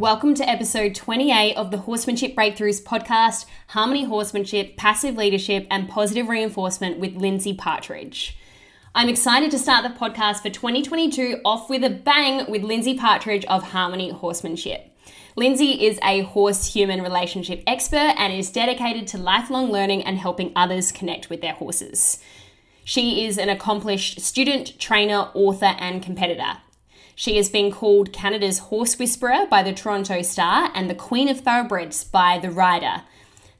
Welcome to episode 28 of the Horsemanship Breakthroughs podcast Harmony Horsemanship, Passive Leadership, and Positive Reinforcement with Lindsay Partridge. I'm excited to start the podcast for 2022 off with a bang with Lindsay Partridge of Harmony Horsemanship. Lindsay is a horse human relationship expert and is dedicated to lifelong learning and helping others connect with their horses. She is an accomplished student, trainer, author, and competitor. She has been called Canada's Horse Whisperer by the Toronto Star and the Queen of Thoroughbreds by The Rider.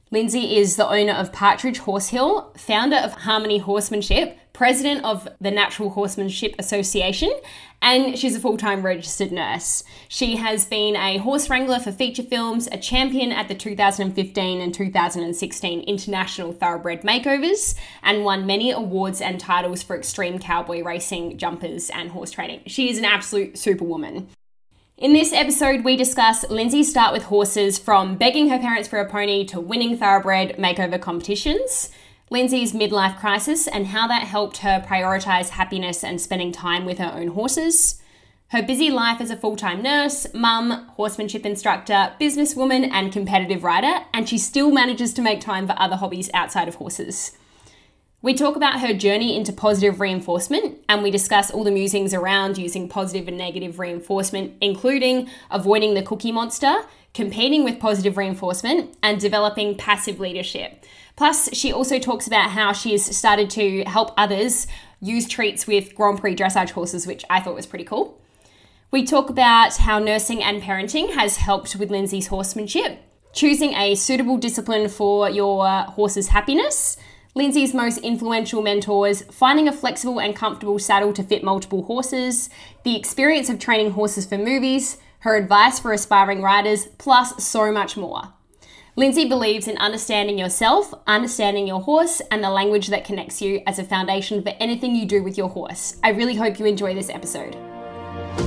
Lindsay is the owner of Partridge Horse Hill, founder of Harmony Horsemanship, president of the Natural Horsemanship Association, and she's a full time registered nurse. She has been a horse wrangler for feature films, a champion at the 2015 and 2016 International Thoroughbred Makeovers, and won many awards and titles for extreme cowboy racing, jumpers, and horse training. She is an absolute superwoman. In this episode, we discuss Lindsay's start with horses from begging her parents for a pony to winning thoroughbred makeover competitions. Lindsay's midlife crisis and how that helped her prioritize happiness and spending time with her own horses. Her busy life as a full time nurse, mum, horsemanship instructor, businesswoman, and competitive rider, and she still manages to make time for other hobbies outside of horses. We talk about her journey into positive reinforcement and we discuss all the musings around using positive and negative reinforcement, including avoiding the cookie monster, competing with positive reinforcement, and developing passive leadership. Plus, she also talks about how she has started to help others use treats with Grand Prix dressage horses, which I thought was pretty cool. We talk about how nursing and parenting has helped with Lindsay's horsemanship, choosing a suitable discipline for your horse's happiness, Lindsay's most influential mentors, finding a flexible and comfortable saddle to fit multiple horses, the experience of training horses for movies, her advice for aspiring riders, plus so much more. Lindsay believes in understanding yourself, understanding your horse, and the language that connects you as a foundation for anything you do with your horse. I really hope you enjoy this episode.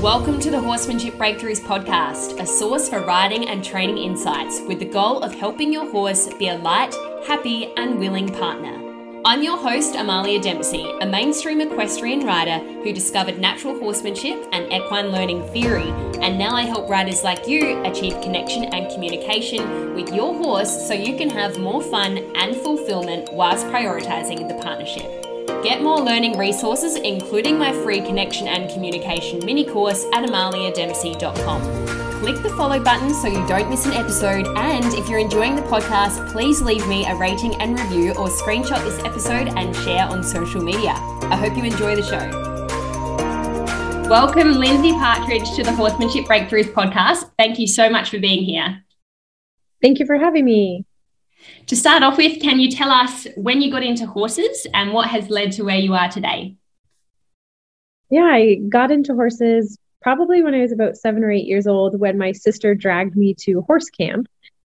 Welcome to the Horsemanship Breakthroughs podcast, a source for riding and training insights with the goal of helping your horse be a light, happy, and willing partner. I'm your host, Amalia Dempsey, a mainstream equestrian rider who discovered natural horsemanship and equine learning theory, and now I help riders like you achieve connection and communication with your horse so you can have more fun and fulfillment whilst prioritizing the partnership. Get more learning resources, including my free connection and communication mini course at amaliadempsey.com click the follow button so you don't miss an episode. And if you're enjoying the podcast, please leave me a rating and review or screenshot this episode and share on social media. I hope you enjoy the show. Welcome, Lindsay Partridge, to the Horsemanship Breakthroughs podcast. Thank you so much for being here. Thank you for having me. To start off with, can you tell us when you got into horses and what has led to where you are today? Yeah, I got into horses probably when I was about seven or eight years old when my sister dragged me to horse camp.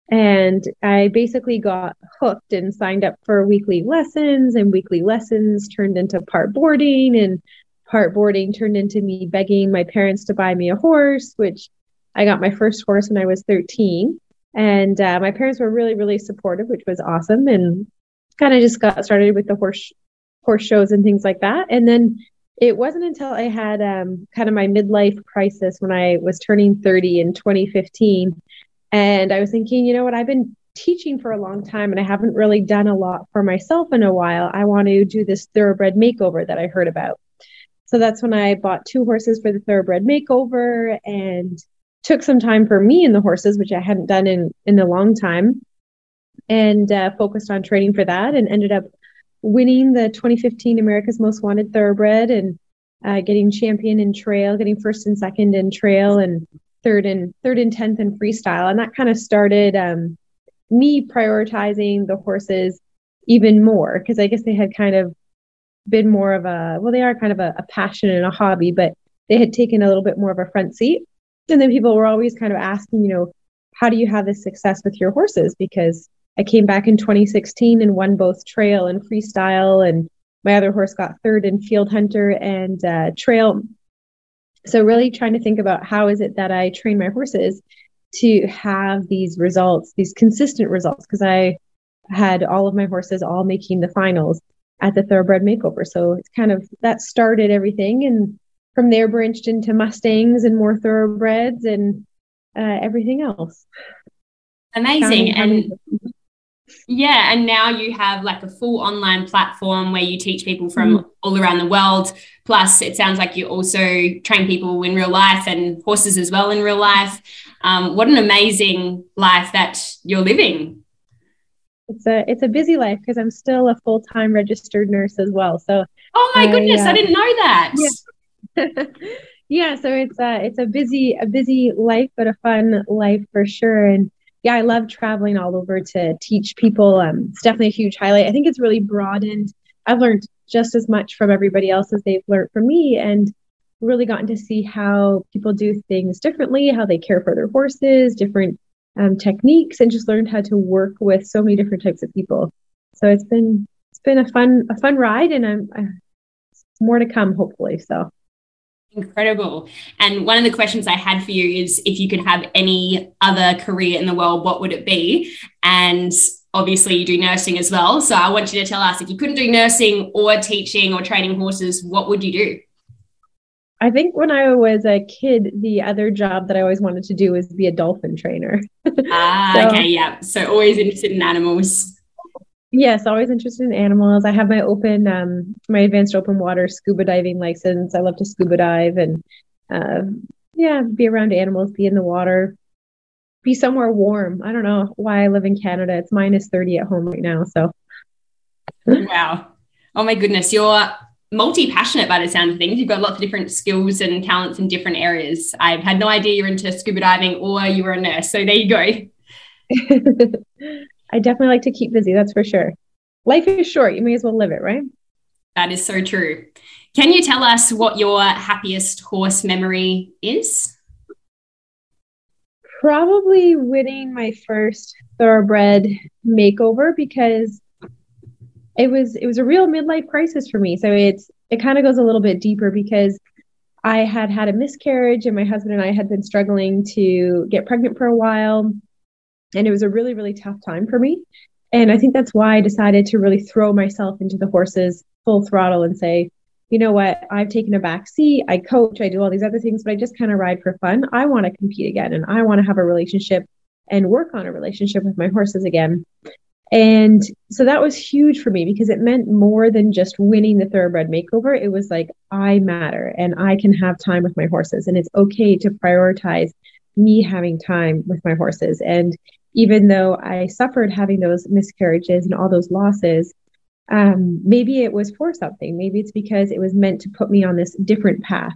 And I basically got hooked and signed up for weekly lessons, and weekly lessons turned into part boarding, and part boarding turned into me begging my parents to buy me a horse, which I got my first horse when I was 13. And uh, my parents were really, really supportive, which was awesome. And kind of just got started with the horse horse shows and things like that. And then it wasn't until I had um, kind of my midlife crisis when I was turning 30 in 2015. And I was thinking, you know what, I've been teaching for a long time and I haven't really done a lot for myself in a while. I want to do this thoroughbred makeover that I heard about. So that's when I bought two horses for the thoroughbred makeover and took some time for me and the horses, which I hadn't done in, in a long time, and uh, focused on training for that and ended up winning the 2015 America's Most Wanted Thoroughbred and uh, getting champion in trail, getting first and second in trail, and third and third and tenth in freestyle. And that kind of started um, me prioritizing the horses even more because I guess they had kind of been more of a well, they are kind of a, a passion and a hobby, but they had taken a little bit more of a front seat. And then people were always kind of asking, you know, how do you have this success with your horses? Because I came back in 2016 and won both trail and freestyle, and my other horse got third in field hunter and uh, trail. So really trying to think about how is it that I train my horses to have these results, these consistent results, because I had all of my horses all making the finals at the thoroughbred makeover. So it's kind of that started everything, and from there branched into mustangs and more thoroughbreds and uh, everything else. Amazing. And yeah, and now you have like a full online platform where you teach people from mm. all around the world. Plus, it sounds like you also train people in real life and horses as well in real life. Um, what an amazing life that you're living. It's a it's a busy life because I'm still a full time registered nurse as well. So oh my goodness, I, uh, I didn't know that. Yeah. yeah, so it's a it's a busy a busy life, but a fun life for sure. And yeah, I love traveling all over to teach people. Um, it's definitely a huge highlight. I think it's really broadened. I've learned just as much from everybody else as they've learned from me, and really gotten to see how people do things differently, how they care for their horses, different um, techniques, and just learned how to work with so many different types of people. So it's been it's been a fun a fun ride, and I'm, I'm more to come hopefully. So Incredible. And one of the questions I had for you is if you could have any other career in the world, what would it be? And obviously, you do nursing as well. So I want you to tell us if you couldn't do nursing or teaching or training horses, what would you do? I think when I was a kid, the other job that I always wanted to do was be a dolphin trainer. ah, so, okay. Yeah. So always interested in animals. Yes, always interested in animals. I have my open, um, my advanced open water scuba diving license. I love to scuba dive and, uh, yeah, be around animals, be in the water, be somewhere warm. I don't know why I live in Canada. It's minus 30 at home right now. So, wow. Oh my goodness. You're multi passionate by the sound of things. You've got lots of different skills and talents in different areas. I've had no idea you're into scuba diving or you were a nurse. So there you go. I definitely like to keep busy, that's for sure. Life is short, you may as well live it, right? That is so true. Can you tell us what your happiest horse memory is? Probably winning my first thoroughbred makeover because it was it was a real midlife crisis for me. So it's it kind of goes a little bit deeper because I had had a miscarriage and my husband and I had been struggling to get pregnant for a while and it was a really, really tough time for me. And I think that's why I decided to really throw myself into the horses full throttle and say, you know what, I've taken a back seat, I coach, I do all these other things, but I just kind of ride for fun. I want to compete again and I want to have a relationship and work on a relationship with my horses again. And so that was huge for me because it meant more than just winning the thoroughbred makeover. It was like, I matter and I can have time with my horses, and it's okay to prioritize me having time with my horses. And even though I suffered having those miscarriages and all those losses, um, maybe it was for something. Maybe it's because it was meant to put me on this different path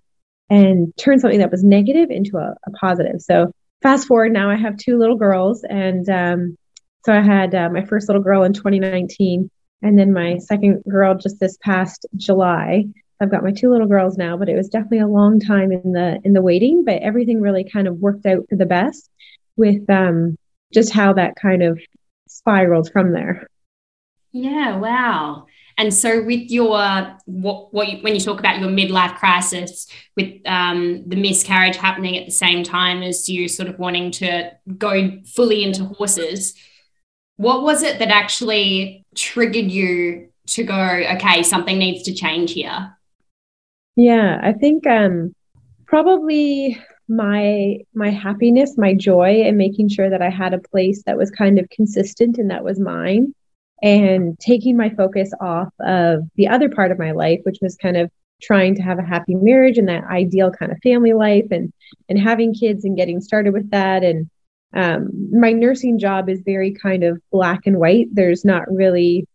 and turn something that was negative into a, a positive. So fast forward now, I have two little girls, and um, so I had uh, my first little girl in 2019, and then my second girl just this past July. I've got my two little girls now, but it was definitely a long time in the in the waiting. But everything really kind of worked out for the best with um, just how that kind of spiraled from there. Yeah, wow. And so, with your what, what you, when you talk about your midlife crisis, with um, the miscarriage happening at the same time as you sort of wanting to go fully into horses, what was it that actually triggered you to go? Okay, something needs to change here. Yeah, I think um, probably my my happiness, my joy, and making sure that I had a place that was kind of consistent and that was mine, and taking my focus off of the other part of my life, which was kind of trying to have a happy marriage and that ideal kind of family life, and and having kids and getting started with that, and um, my nursing job is very kind of black and white. There's not really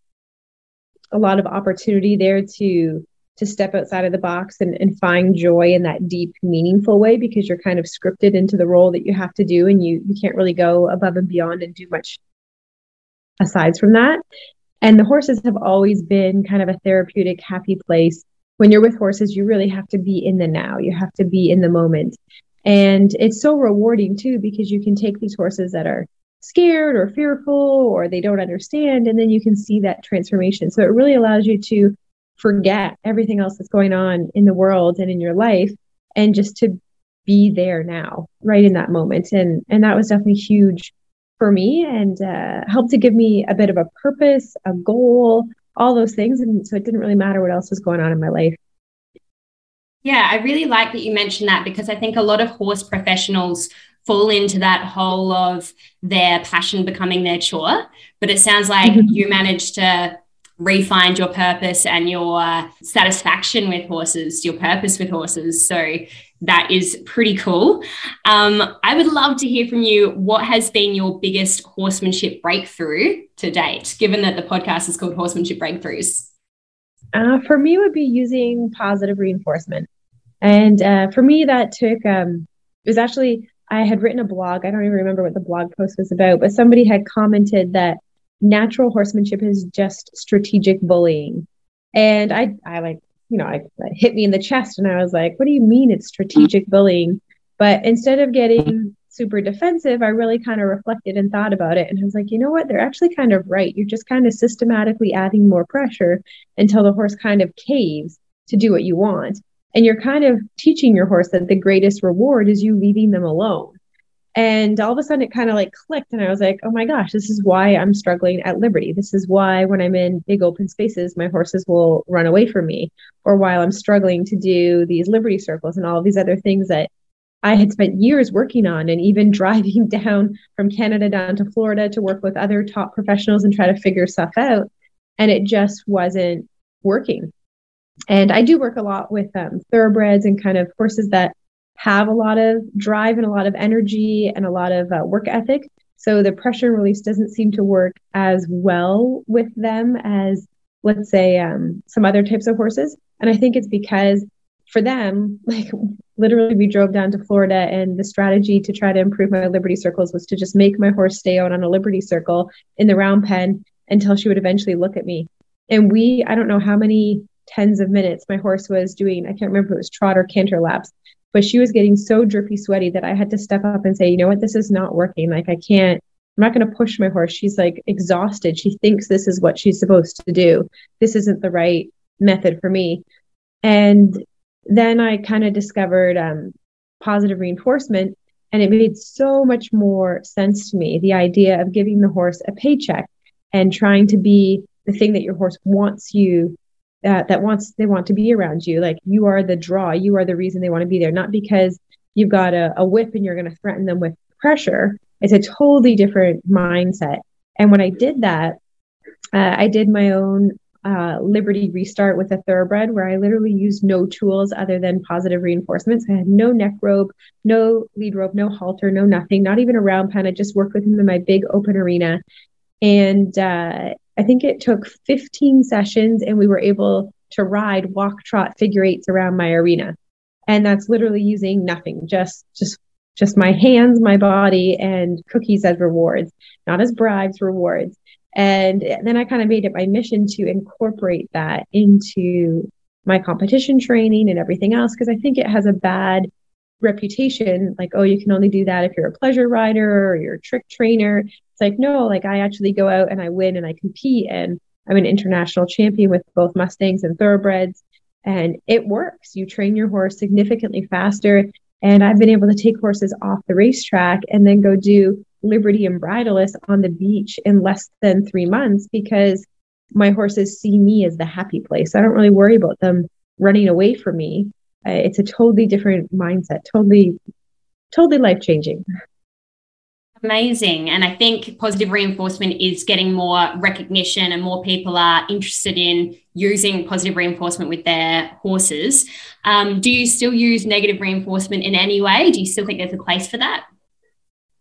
a lot of opportunity there to to step outside of the box and, and find joy in that deep meaningful way because you're kind of scripted into the role that you have to do and you you can't really go above and beyond and do much aside from that. And the horses have always been kind of a therapeutic happy place. When you're with horses you really have to be in the now. You have to be in the moment. And it's so rewarding too because you can take these horses that are scared or fearful or they don't understand and then you can see that transformation. So it really allows you to forget everything else that's going on in the world and in your life and just to be there now right in that moment and and that was definitely huge for me and uh, helped to give me a bit of a purpose a goal all those things and so it didn't really matter what else was going on in my life yeah i really like that you mentioned that because i think a lot of horse professionals fall into that hole of their passion becoming their chore. But it sounds like mm-hmm. you managed to refine your purpose and your satisfaction with horses, your purpose with horses. So that is pretty cool. Um, I would love to hear from you. What has been your biggest horsemanship breakthrough to date, given that the podcast is called Horsemanship Breakthroughs? Uh, for me, would be using positive reinforcement. And uh, for me, that took, um, it was actually, I had written a blog. I don't even remember what the blog post was about, but somebody had commented that natural horsemanship is just strategic bullying. And I, I like, you know, I, hit me in the chest and I was like, what do you mean it's strategic bullying? But instead of getting super defensive, I really kind of reflected and thought about it. And I was like, you know what? They're actually kind of right. You're just kind of systematically adding more pressure until the horse kind of caves to do what you want. And you're kind of teaching your horse that the greatest reward is you leaving them alone. And all of a sudden it kind of like clicked. And I was like, oh my gosh, this is why I'm struggling at Liberty. This is why when I'm in big open spaces, my horses will run away from me. Or while I'm struggling to do these Liberty circles and all of these other things that I had spent years working on and even driving down from Canada down to Florida to work with other top professionals and try to figure stuff out. And it just wasn't working. And I do work a lot with um, thoroughbreds and kind of horses that have a lot of drive and a lot of energy and a lot of uh, work ethic. So the pressure release doesn't seem to work as well with them as, let's say, um, some other types of horses. And I think it's because for them, like literally, we drove down to Florida, and the strategy to try to improve my Liberty circles was to just make my horse stay out on a Liberty circle in the round pen until she would eventually look at me. And we, I don't know how many tens of minutes my horse was doing, I can't remember it was trot or canter laps, but she was getting so drippy sweaty that I had to step up and say, you know what, this is not working. Like, I can't, I'm not going to push my horse. She's like exhausted. She thinks this is what she's supposed to do. This isn't the right method for me. And then I kind of discovered um, positive reinforcement, and it made so much more sense to me the idea of giving the horse a paycheck and trying to be the thing that your horse wants you that wants they want to be around you like you are the draw you are the reason they want to be there not because you've got a, a whip and you're going to threaten them with pressure it's a totally different mindset and when i did that uh, i did my own uh, Liberty restart with a thoroughbred where I literally used no tools other than positive reinforcements. I had no neck rope, no lead rope, no halter, no nothing, not even a round pen. I just worked with him in my big open arena. And uh, I think it took 15 sessions and we were able to ride, walk, trot, figure eights around my arena. And that's literally using nothing, just, just, just my hands, my body, and cookies as rewards, not as bribes, rewards. And then I kind of made it my mission to incorporate that into my competition training and everything else because I think it has a bad reputation like oh you can only do that if you're a pleasure rider or you're a trick trainer it's like no like i actually go out and i win and i compete and i'm an international champion with both mustangs and thoroughbreds and it works you train your horse significantly faster and i've been able to take horses off the racetrack and then go do Liberty and Bridleless on the beach in less than three months because my horses see me as the happy place. I don't really worry about them running away from me. Uh, it's a totally different mindset, totally, totally life changing. Amazing. And I think positive reinforcement is getting more recognition and more people are interested in using positive reinforcement with their horses. Um, do you still use negative reinforcement in any way? Do you still think there's a place for that?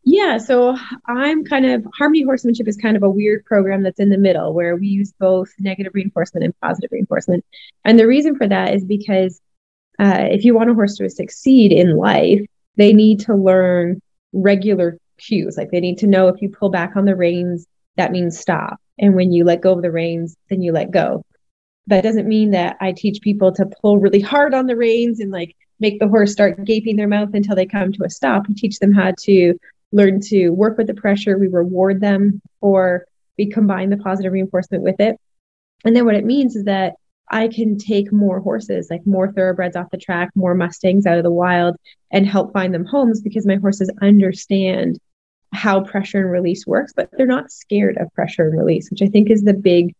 Yeah, so I'm kind of Harmony Horsemanship is kind of a weird program that's in the middle where we use both negative reinforcement and positive reinforcement. And the reason for that is because uh, if you want a horse to succeed in life, they need to learn regular cues. Like they need to know if you pull back on the reins, that means stop. And when you let go of the reins, then you let go. That doesn't mean that I teach people to pull really hard on the reins and like make the horse start gaping their mouth until they come to a stop. We teach them how to learn to work with the pressure. We reward them or we combine the positive reinforcement with it. And then what it means is that I can take more horses, like more thoroughbreds off the track, more Mustangs out of the wild, and help find them homes because my horses understand how pressure and release works, but they're not scared of pressure and release, which I think is the big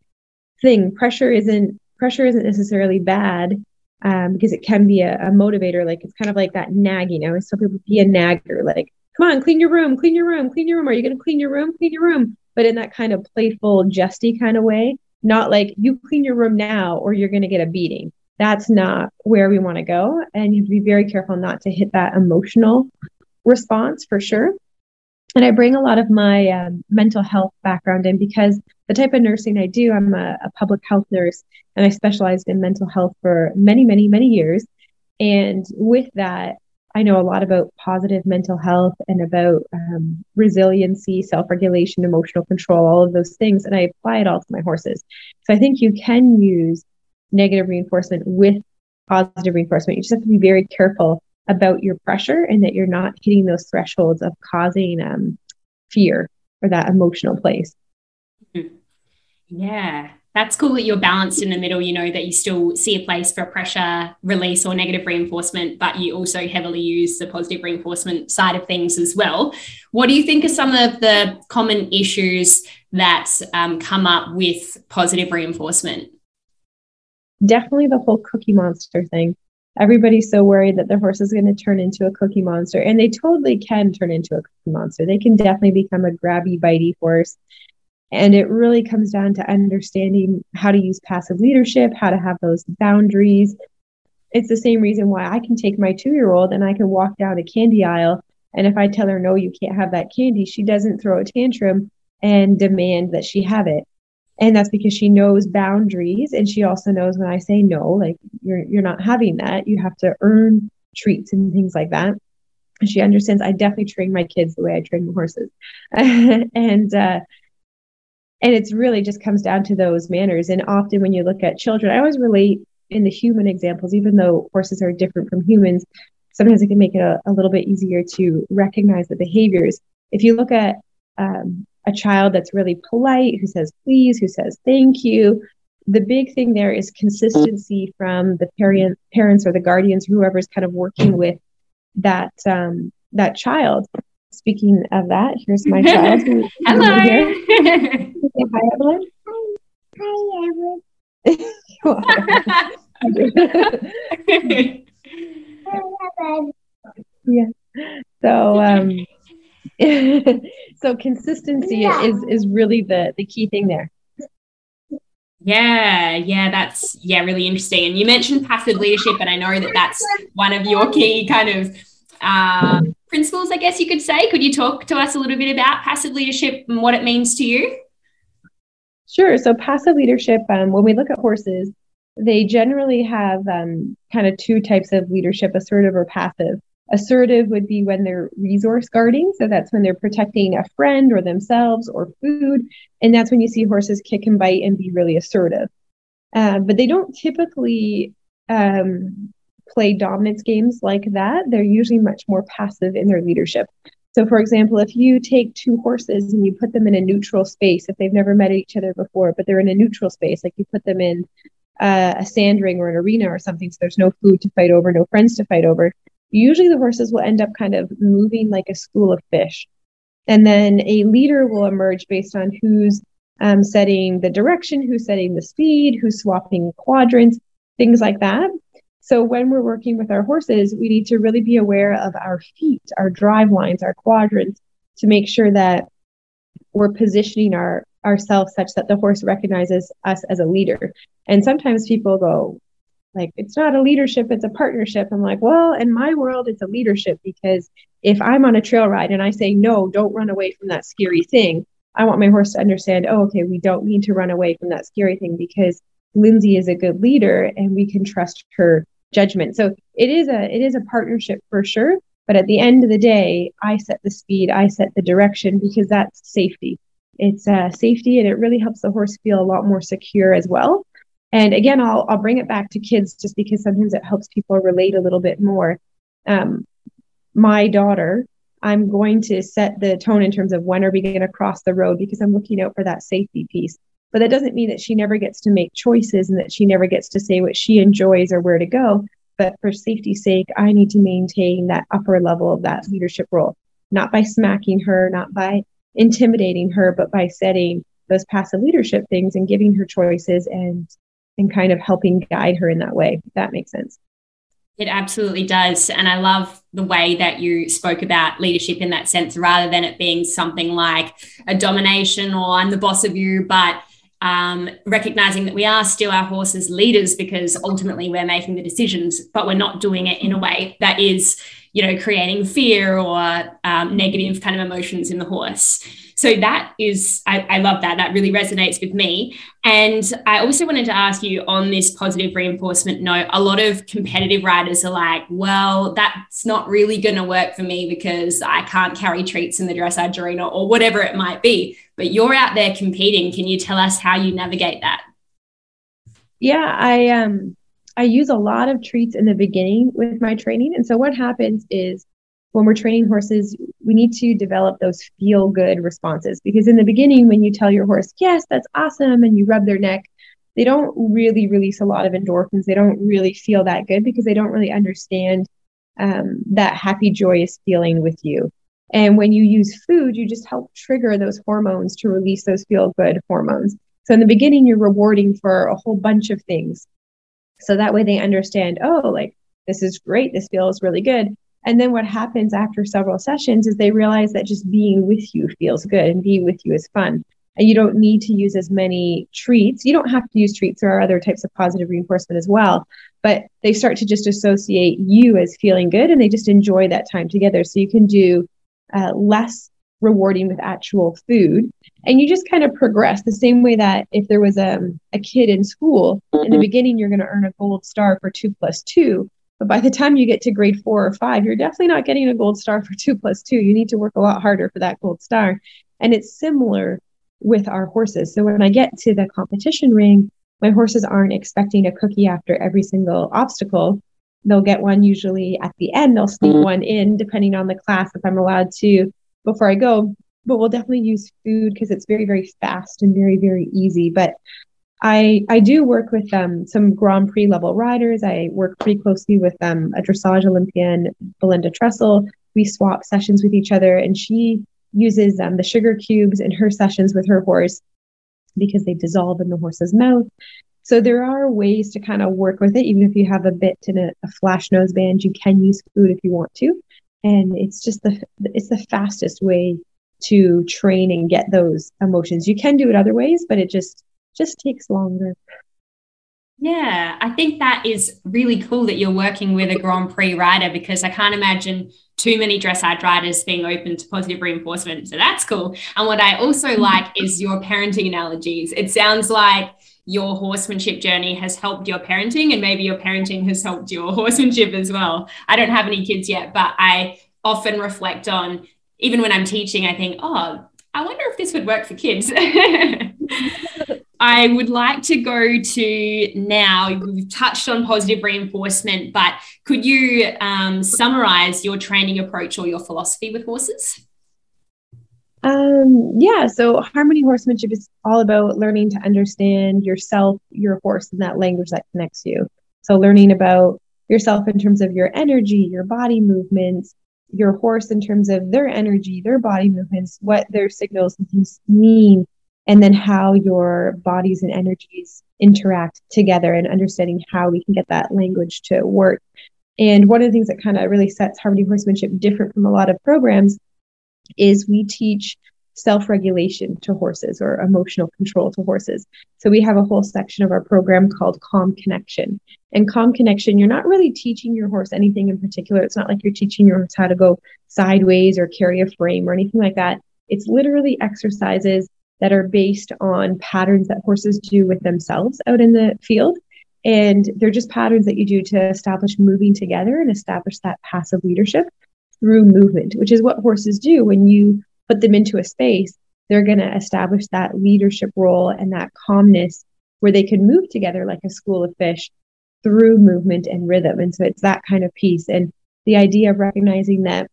thing. Pressure isn't pressure isn't necessarily bad um, because it can be a, a, motivator. Like it's kind of like that nagging. I always tell people be a nagger. Like come on, clean your room, clean your room, clean your room. Are you going to clean your room? Clean your room. But in that kind of playful, jesty kind of way, not like you clean your room now or you're going to get a beating. That's not where we want to go. And you have to be very careful not to hit that emotional response for sure. And I bring a lot of my um, mental health background in because the type of nursing I do, I'm a, a public health nurse and I specialized in mental health for many, many, many years. And with that, I know a lot about positive mental health and about um, resiliency, self regulation, emotional control, all of those things. And I apply it all to my horses. So I think you can use negative reinforcement with positive reinforcement. You just have to be very careful about your pressure and that you're not hitting those thresholds of causing um, fear or that emotional place. Mm-hmm. Yeah, that's cool that you're balanced in the middle. You know, that you still see a place for pressure release or negative reinforcement, but you also heavily use the positive reinforcement side of things as well. What do you think are some of the common issues that um, come up with positive reinforcement? Definitely the whole cookie monster thing everybody's so worried that their horse is going to turn into a cookie monster and they totally can turn into a cookie monster they can definitely become a grabby bitey horse and it really comes down to understanding how to use passive leadership how to have those boundaries. It's the same reason why i can take my two year old and i can walk down a candy aisle. And if i tell her no you can't have that candy she doesn't throw a tantrum and demand that she have it. And that's because she knows boundaries. And she also knows when i say no like you're you're not having that. You have to earn treats and things like that. She understands i definitely train my kids the way i train horses. And uh and it's really just comes down to those manners and often when you look at children i always relate in the human examples even though horses are different from humans sometimes it can make it a, a little bit easier to recognize the behaviors if you look at um, a child that's really polite, who says please, who says thank you. The big thing there is consistency from the parent, parents or the guardians, whoever's kind of working with that um, that child. Speaking of that, here's my child. Hello. Here. hi, Evelyn. Hi, Evelyn. yeah. So um, so consistency yeah. is is really the the key thing there. Yeah, yeah, that's yeah, really interesting. And you mentioned passive leadership, and I know that that's one of your key kind of uh, principles, I guess you could say. Could you talk to us a little bit about passive leadership and what it means to you? Sure. So passive leadership, um, when we look at horses, they generally have um, kind of two types of leadership: assertive or passive. Assertive would be when they're resource guarding. So that's when they're protecting a friend or themselves or food. And that's when you see horses kick and bite and be really assertive. Uh, but they don't typically um, play dominance games like that. They're usually much more passive in their leadership. So, for example, if you take two horses and you put them in a neutral space, if they've never met each other before, but they're in a neutral space, like you put them in uh, a sand ring or an arena or something, so there's no food to fight over, no friends to fight over, usually the horses will end up kind of moving like a school of fish. And then a leader will emerge based on who's um, setting the direction, who's setting the speed, who's swapping quadrants, things like that. So when we're working with our horses, we need to really be aware of our feet, our drive lines, our quadrants to make sure that we're positioning our ourselves such that the horse recognizes us as a leader. And sometimes people go, like it's not a leadership it's a partnership i'm like well in my world it's a leadership because if i'm on a trail ride and i say no don't run away from that scary thing i want my horse to understand oh okay we don't need to run away from that scary thing because lindsay is a good leader and we can trust her judgment so it is a it is a partnership for sure but at the end of the day i set the speed i set the direction because that's safety it's uh, safety and it really helps the horse feel a lot more secure as well and again, I'll, I'll bring it back to kids just because sometimes it helps people relate a little bit more. Um, my daughter, I'm going to set the tone in terms of when are we going to cross the road because I'm looking out for that safety piece. But that doesn't mean that she never gets to make choices and that she never gets to say what she enjoys or where to go. But for safety's sake, I need to maintain that upper level of that leadership role, not by smacking her, not by intimidating her, but by setting those passive leadership things and giving her choices and and kind of helping guide her in that way. That makes sense. It absolutely does. And I love the way that you spoke about leadership in that sense, rather than it being something like a domination or I'm the boss of you, but um, recognizing that we are still our horses' leaders because ultimately we're making the decisions, but we're not doing it in a way that is, you know, creating fear or um, negative kind of emotions in the horse. So that is, I, I, love that. That really resonates with me. And I also wanted to ask you on this positive reinforcement note a lot of competitive riders are like, well, that's not really going to work for me because I can't carry treats in the dressage arena or whatever it might be. But you're out there competing. Can you tell us how you navigate that? Yeah, I um I use a lot of treats in the beginning with my training. And so what happens is when we're training horses, we need to develop those feel good responses because in the beginning, when you tell your horse, yes, that's awesome, and you rub their neck, they don't really release a lot of endorphins. They don't really feel that good because they don't really understand um, that happy, joyous feeling with you. And when you use food, you just help trigger those hormones to release those feel good hormones. So in the beginning, you're rewarding for a whole bunch of things. So that way they understand, oh, like this is great. This feels really good. And then what happens after several sessions is they realize that just being with you feels good and being with you is fun. And you don't need to use as many treats. You don't have to use treats. There are other types of positive reinforcement as well. But they start to just associate you as feeling good and they just enjoy that time together. So you can do uh, less rewarding with actual food. And you just kind of progress the same way that if there was a, um, a kid in school, in the beginning, you're going to earn a gold star for two plus two. But by the time you get to grade four or five, you're definitely not getting a gold star for two plus two. You need to work a lot harder for that gold star. And it's similar with our horses. So when I get to the competition ring, my horses aren't expecting a cookie after every single obstacle. They'll get one usually at the end. They'll sneak mm-hmm. one in, depending on the class, if I'm allowed to, before I go. But we'll definitely use food because it's very, very fast and very, very easy. But I I do work with um, some Grand Prix level riders. I work pretty closely with um, a dressage Olympian, Belinda Trussell. We swap sessions with each other, and she uses um, the sugar cubes in her sessions with her horse because they dissolve in the horse's mouth. So there are ways to kind of work with it, even if you have a bit and a, a flash nose band. You can use food if you want to, and it's just the it's the fastest way to train and get those emotions. You can do it other ways, but it just just takes longer. Yeah, I think that is really cool that you're working with a Grand Prix rider because I can't imagine too many dressage riders being open to positive reinforcement. So that's cool. And what I also like is your parenting analogies. It sounds like your horsemanship journey has helped your parenting, and maybe your parenting has helped your horsemanship as well. I don't have any kids yet, but I often reflect on, even when I'm teaching, I think, oh, I wonder if this would work for kids. I would like to go to now. We've touched on positive reinforcement, but could you um, summarize your training approach or your philosophy with horses? Um, yeah, so harmony horsemanship is all about learning to understand yourself, your horse, and that language that connects you. So, learning about yourself in terms of your energy, your body movements, your horse in terms of their energy, their body movements, what their signals mean and then how your bodies and energies interact together and understanding how we can get that language to work. And one of the things that kind of really sets Harmony Horsemanship different from a lot of programs is we teach self regulation to horses or emotional control to horses. So we have a whole section of our program called Calm Connection. And Calm Connection, you're not really teaching your horse anything in particular. It's not like you're teaching your horse how to go sideways or carry a frame or anything like that. It's literally exercises that are based on patterns that horses do with themselves out in the field. And they're just patterns that you do to establish moving together and establish that passive leadership through movement, which is what horses do when you put them into a space. They're going to establish that leadership role and that calmness where they can move together like a school of fish through movement and rhythm. And so it's that kind of piece. And the idea of recognizing that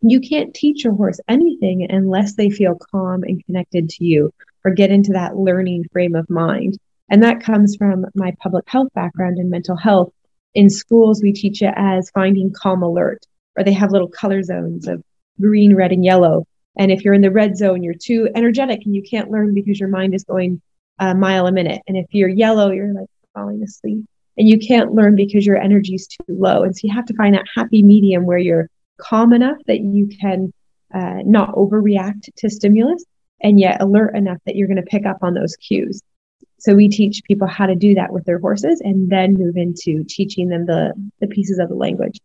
you can't teach a horse anything unless they feel calm and connected to you or get into that learning frame of mind. And that comes from my public health background in mental health. In schools, we teach it as finding calm alert, or they have little color zones of green, red, and yellow. And if you're in the red zone, you're too energetic and you can't learn because your mind is going a mile a minute. And if you're yellow, you're like falling asleep and you can't learn because your energy is too low. And so you have to find that happy medium where you're calm enough that you can uh, not overreact to stimulus and yet alert enough that you're going to pick up on those cues. So we teach people how to do that with their horses and then move into teaching them the, the pieces of the language.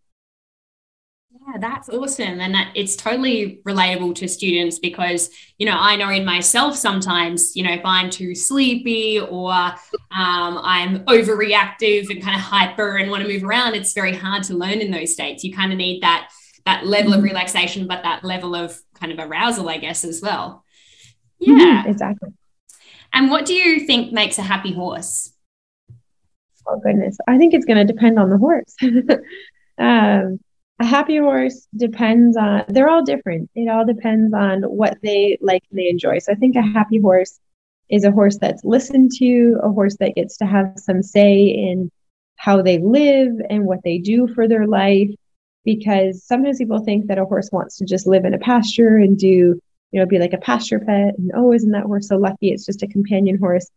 Yeah, that's awesome. And that, it's totally relatable to students because, you know, I know in myself sometimes, you know, if I'm too sleepy or um, I'm overreactive and kind of hyper and want to move around, it's very hard to learn in those states. You kind of need that that level of mm-hmm. relaxation, but that level of kind of arousal, I guess, as well. Mm-hmm, yeah, mm-hmm, exactly. And what do you think makes a happy horse? Oh goodness, I think it's going to depend on the horse. um, a happy horse depends on they're all different it all depends on what they like and they enjoy so i think a happy horse is a horse that's listened to a horse that gets to have some say in how they live and what they do for their life because sometimes people think that a horse wants to just live in a pasture and do you know be like a pasture pet and oh isn't that horse so lucky it's just a companion horse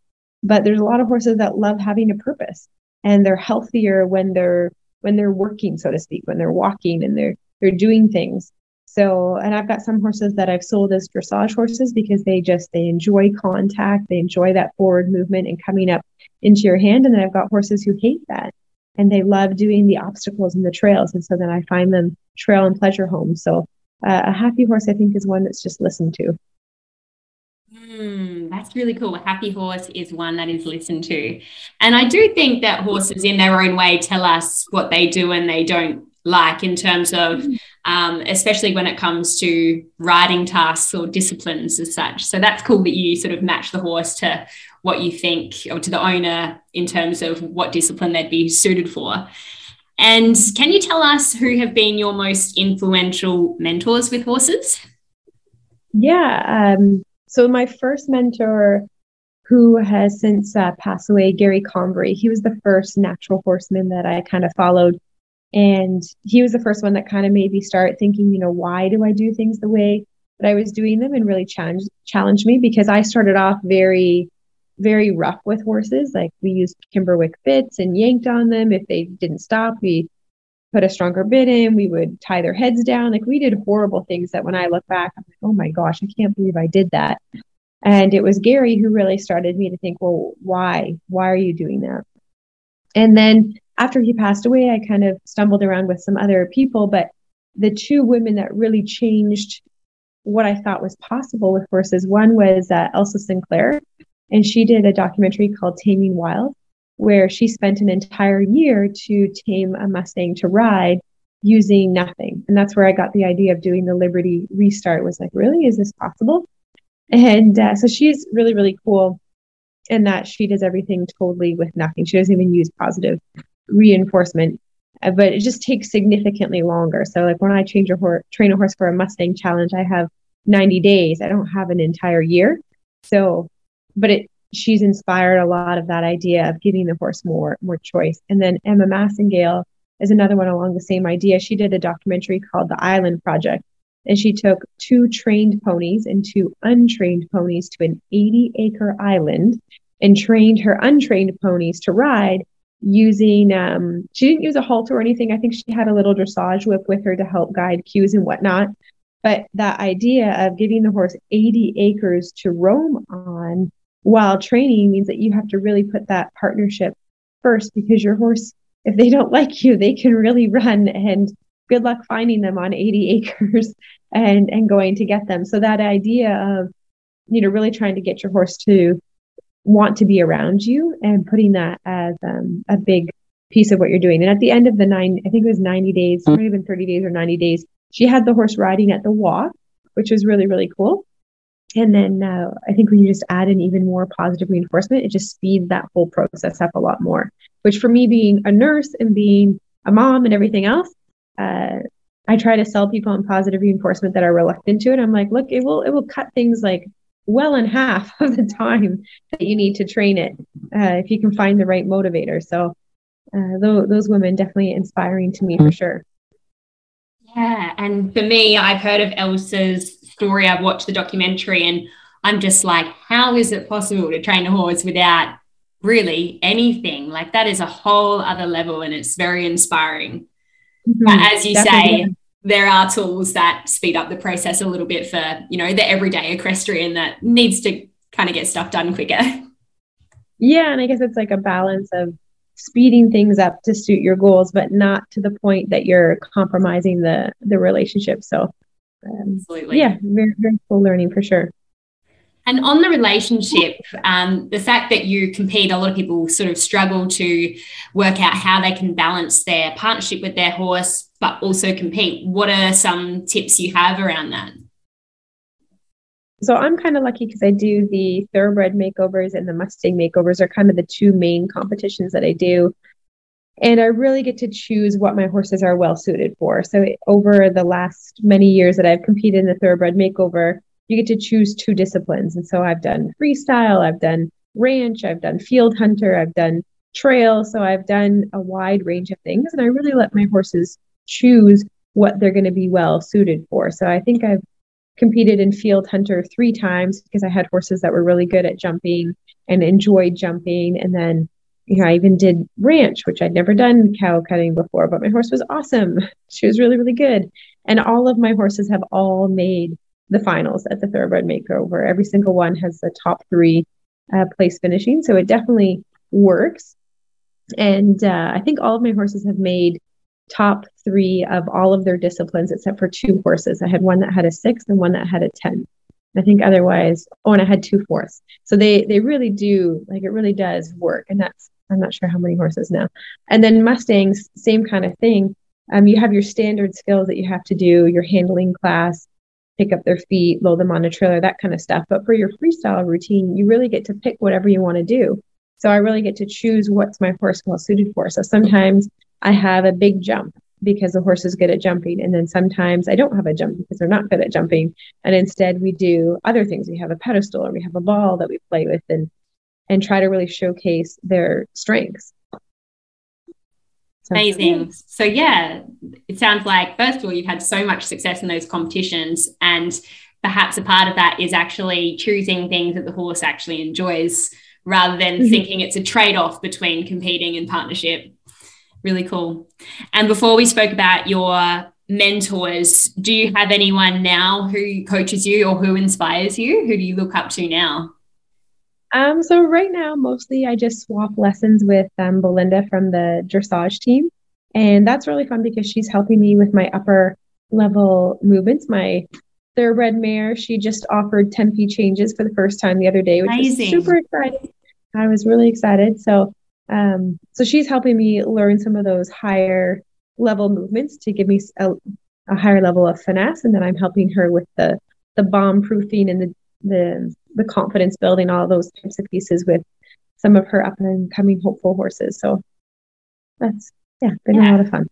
but there's a lot of horses that love having a purpose and they're healthier when they're when they're working, so to speak, when they're walking and they're they're doing things. So, and I've got some horses that I've sold as dressage horses because they just they enjoy contact, they enjoy that forward movement and coming up into your hand. And then I've got horses who hate that and they love doing the obstacles and the trails. And so then I find them trail and pleasure homes. So uh, a happy horse, I think, is one that's just listened to. Mm, that's really cool. A happy horse is one that is listened to. And I do think that horses, in their own way, tell us what they do and they don't like in terms of, um, especially when it comes to riding tasks or disciplines as such. So that's cool that you sort of match the horse to what you think or to the owner in terms of what discipline they'd be suited for. And can you tell us who have been your most influential mentors with horses? Yeah, um, so my first mentor, who has since uh, passed away, Gary Combrey, he was the first natural horseman that I kind of followed. And he was the first one that kind of made me start thinking, you know, why do I do things the way that I was doing them and really challenged challenged me because I started off very, very rough with horses. Like we used Kimberwick bits and yanked on them. If they didn't stop, we put a stronger bit in. We would tie their heads down. Like we did horrible things that when I look back, I'm like, oh my gosh, I can't believe I did that. And it was Gary who really started me to think, well, why? Why are you doing that? And then after he passed away, I kind of stumbled around with some other people, but the two women that really changed what I thought was possible with horses, one was uh, Elsa Sinclair, and she did a documentary called Taming Wild where she spent an entire year to tame a Mustang to ride using nothing. And that's where I got the idea of doing the Liberty restart was like, really, is this possible? And uh, so she's really, really cool in that she does everything totally with nothing. She doesn't even use positive reinforcement, uh, but it just takes significantly longer. So like when I change a horse, train a horse for a Mustang challenge, I have 90 days. I don't have an entire year. So, but it she's inspired a lot of that idea of giving the horse more more choice. And then Emma Massingale is another one along the same idea. She did a documentary called The Island Project, and she took two trained ponies and two untrained ponies to an 80 acre island and trained her untrained ponies to ride using um, she didn't use a halter or anything i think she had a little dressage whip with her to help guide cues and whatnot but that idea of giving the horse 80 acres to roam on while training means that you have to really put that partnership first because your horse if they don't like you they can really run and good luck finding them on 80 acres and and going to get them. So that idea of you know really trying to get your horse to want to be around you and putting that as um, a big piece of what you're doing. And at the end of the nine i think it was 90 days maybe even 30 days or 90 days she had the horse riding at the walk which was really really cool and then uh, I think when you just add in even more positive reinforcement, it just speeds that whole process up a lot more. Which for me, being a nurse and being a mom and everything else, uh, I try to sell people on positive reinforcement that are reluctant to it. I'm like, look, it will it will cut things like well in half of the time that you need to train it uh, if you can find the right motivator. So uh, those, those women definitely inspiring to me for sure. Yeah, and for me, I've heard of Elsa's story. I've watched the documentary and I'm just like, how is it possible to train a horse without really anything. Like that is a whole other level and it's very inspiring. Mm-hmm. But as you Definitely. say, there are tools that speed up the process a little bit for, you know, the everyday equestrian that needs to kind of get stuff done quicker. Yeah, and I guess it's like a balance of speeding things up to suit your goals, but not to the point that you're compromising the the relationship. So, um, Absolutely. yeah, very very cool learning for sure. And on the relationship, um, the fact that you compete, a lot of people sort of struggle to work out how they can balance their partnership with their horse, but also compete. What are some tips you have around that? So I'm kind of lucky because I do the thoroughbred makeovers and the Mustang makeovers are kind of the two main competitions that I do. And I really get to choose what my horses are well suited for. So over the last many years that I've competed in the thoroughbred makeover, you get to choose two disciplines. And so I've done freestyle, I've done ranch, I've done field hunter, I've done trail. So I've done a wide range of things. And I really let my horses choose what they're going to be well suited for. So I think I've competed in field hunter three times because I had horses that were really good at jumping and enjoyed jumping. And then, you know, I even did ranch, which I'd never done cow cutting before, but my horse was awesome. She was really, really good. And all of my horses have all made the finals at the Thoroughbred Makeover. Every single one has the top three uh, place finishing. So it definitely works. And uh, I think all of my horses have made top three of all of their disciplines except for two horses. I had one that had a six and one that had a 10. I think otherwise, oh, and I had two fourths. So they they really do like it really does work. And that's I'm not sure how many horses now. And then Mustangs, same kind of thing. Um, you have your standard skills that you have to do, your handling class, pick up their feet, load them on a trailer, that kind of stuff. But for your freestyle routine, you really get to pick whatever you want to do. So I really get to choose what's my horse well suited for. So sometimes I have a big jump because the horse is good at jumping. And then sometimes I don't have a jump because they're not good at jumping. And instead we do other things. We have a pedestal or we have a ball that we play with and and try to really showcase their strengths. So, Amazing. So yeah, it sounds like first of all, you've had so much success in those competitions, and perhaps a part of that is actually choosing things that the horse actually enjoys rather than mm-hmm. thinking it's a trade-off between competing and partnership. Really cool. And before we spoke about your mentors, do you have anyone now who coaches you or who inspires you? Who do you look up to now? Um, so right now, mostly I just swap lessons with um, Belinda from the dressage team, and that's really fun because she's helping me with my upper level movements. My thoroughbred mare, she just offered tempi changes for the first time the other day, which Amazing. was super exciting. I was really excited. So, um, so she's helping me learn some of those higher level movements to give me a, a higher level of finesse, and then I'm helping her with the the bomb proofing and the the the confidence building, all those types of pieces with some of her up and coming hopeful horses. So that's yeah, been yeah. a lot of fun.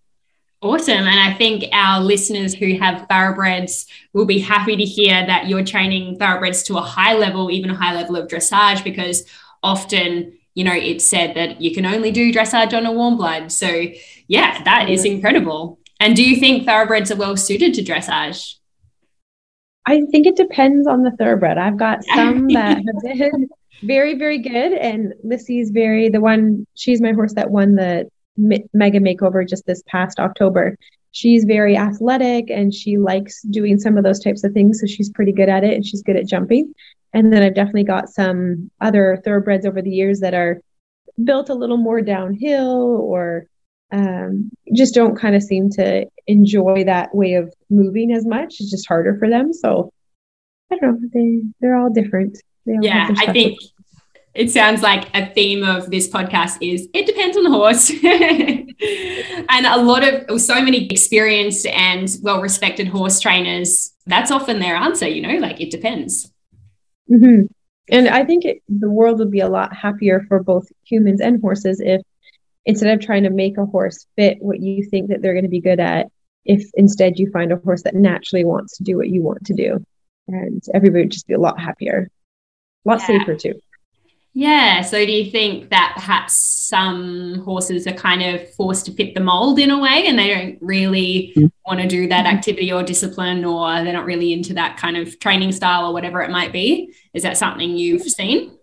Awesome. And I think our listeners who have thoroughbreds will be happy to hear that you're training thoroughbreds to a high level, even a high level of dressage, because often, you know, it's said that you can only do dressage on a warm blood. So, yeah, that is incredible. And do you think thoroughbreds are well suited to dressage? I think it depends on the thoroughbred. I've got some that have been very, very good. And Lissy's very, the one, she's my horse that won the mega makeover just this past October. She's very athletic and she likes doing some of those types of things. So she's pretty good at it and she's good at jumping. And then I've definitely got some other thoroughbreds over the years that are built a little more downhill or um, just don't kind of seem to enjoy that way of moving as much. It's just harder for them. So I don't know. They they're all different. All yeah, I think it sounds like a theme of this podcast is it depends on the horse. and a lot of so many experienced and well respected horse trainers, that's often their answer, you know, like it depends. Mm-hmm. And I think it, the world would be a lot happier for both humans and horses if instead of trying to make a horse fit what you think that they're going to be good at, if instead you find a horse that naturally wants to do what you want to do, and everybody would just be a lot happier, a lot yeah. safer too. Yeah. So do you think that perhaps some horses are kind of forced to fit the mold in a way and they don't really mm-hmm. want to do that activity or discipline or they're not really into that kind of training style or whatever it might be? Is that something you've seen?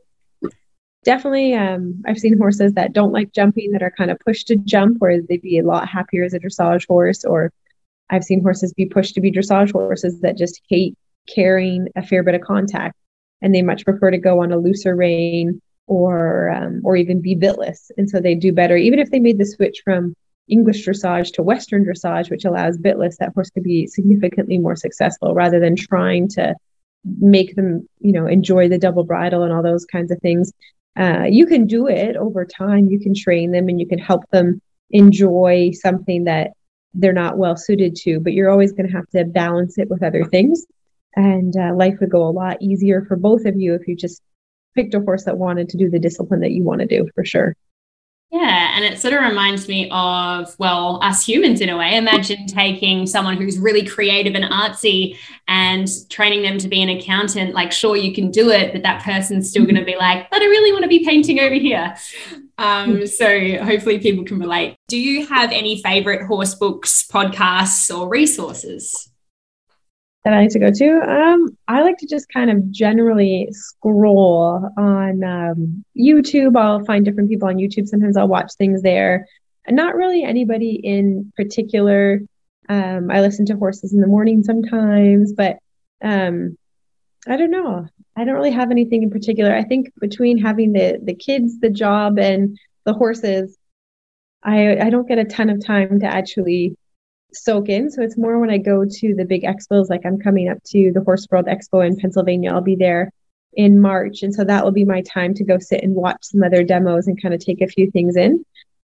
Definitely um, I've seen horses that don't like jumping that are kind of pushed to jump, where they'd be a lot happier as a dressage horse, or I've seen horses be pushed to be dressage horses that just hate carrying a fair bit of contact and they much prefer to go on a looser rein or um, or even be bitless and so they do better. Even if they made the switch from english dressage to western dressage which allows bitless that horse could be significantly more successful rather than trying to make them you know enjoy the double bridle and all those kinds of things uh, you can do it over time. You can train them and you can help them enjoy something that they're not well suited to but you're always going to have to balance it with other things. And uh, life would go a lot easier for both of you if you just picked a horse that wanted to do the discipline that you want to do for sure yeah, and it sort of reminds me of, well, us humans in a way. Imagine taking someone who's really creative and artsy and training them to be an accountant. Like, sure, you can do it, but that person's still going to be like, but I really want to be painting over here. Um, so hopefully people can relate. Do you have any favorite horse books, podcasts, or resources? That I like to go to? Um, I like to just kind of generally scroll on um, YouTube. I'll find different people on YouTube. Sometimes I'll watch things there. Not really anybody in particular. Um, I listen to horses in the morning sometimes, but um, I don't know. I don't really have anything in particular. I think between having the the kids, the job, and the horses, I I don't get a ton of time to actually soak in. So it's more when I go to the big expos, like I'm coming up to the Horse World Expo in Pennsylvania. I'll be there in March. And so that will be my time to go sit and watch some other demos and kind of take a few things in.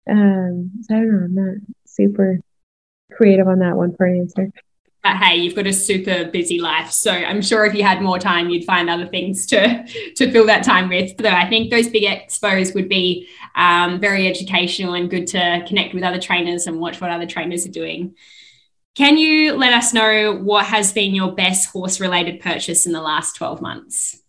Um, so I don't know, I'm not super creative on that one for an answer. But hey, you've got a super busy life. So I'm sure if you had more time, you'd find other things to, to fill that time with. Though I think those big expos would be um, very educational and good to connect with other trainers and watch what other trainers are doing. Can you let us know what has been your best horse related purchase in the last 12 months?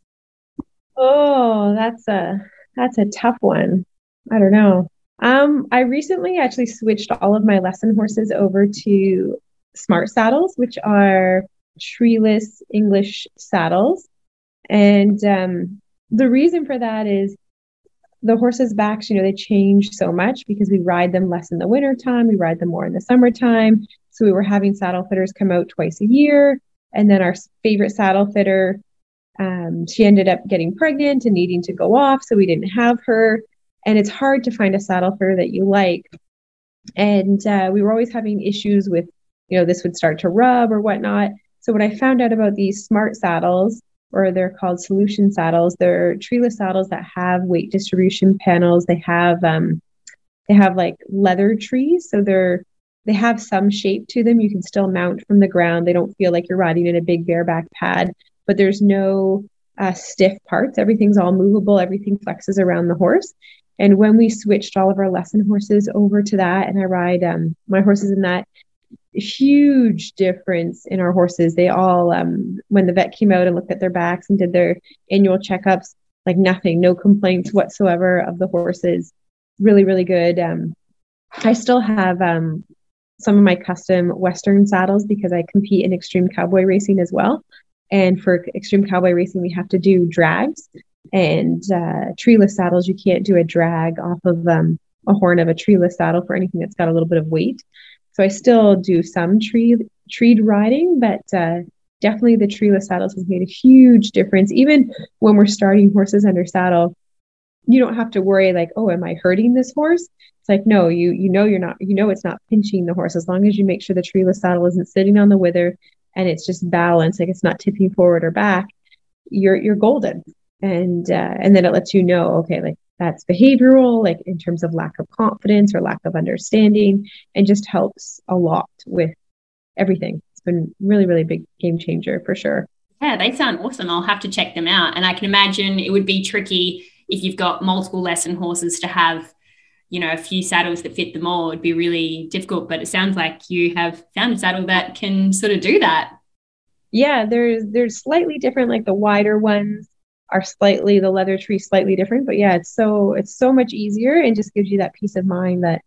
Oh, that's a that's a tough one. I don't know. Um, I recently actually switched all of my lesson horses over to smart saddles, which are treeless English saddles. And um, the reason for that is the horses' backs, you know, they change so much because we ride them less in the wintertime, we ride them more in the summertime. So we were having saddle fitters come out twice a year. And then our favorite saddle fitter, um, she ended up getting pregnant and needing to go off. So we didn't have her. And it's hard to find a saddle fitter that you like. And uh, we were always having issues with you know, this would start to rub or whatnot. So when I found out about these smart saddles, or they're called solution saddles, they're treeless saddles that have weight distribution panels. They have um, they have like leather trees, so they're they have some shape to them. You can still mount from the ground. They don't feel like you're riding in a big bareback pad, but there's no uh, stiff parts. Everything's all movable. Everything flexes around the horse. And when we switched all of our lesson horses over to that, and I ride um, my horses in that, huge difference in our horses. They all, um, when the vet came out and looked at their backs and did their annual checkups, like nothing, no complaints whatsoever of the horses. Really, really good. Um, I still have um, some of my custom Western saddles because I compete in extreme cowboy racing as well. And for extreme cowboy racing, we have to do drags and uh, treeless saddles. You can't do a drag off of um, a horn of a treeless saddle for anything that's got a little bit of weight. So I still do some tree treed riding, but uh, definitely the treeless saddles has made a huge difference. Even when we're starting horses under saddle, you don't have to worry like, oh, am I hurting this horse? It's like, no, you you know you're not, you know it's not pinching the horse as long as you make sure the treeless saddle isn't sitting on the wither and it's just balanced, like it's not tipping forward or back. You're you're golden, and uh, and then it lets you know, okay, like that's behavioral, like in terms of lack of confidence or lack of understanding, and just helps a lot with everything. It's been really, really big game changer for sure. Yeah, they sound awesome. I'll have to check them out. And I can imagine it would be tricky if you've got multiple lesson horses to have, you know, a few saddles that fit them all. It'd be really difficult. But it sounds like you have found a saddle that can sort of do that. Yeah, there's there's slightly different, like the wider ones are slightly the leather tree slightly different but yeah it's so it's so much easier and just gives you that peace of mind that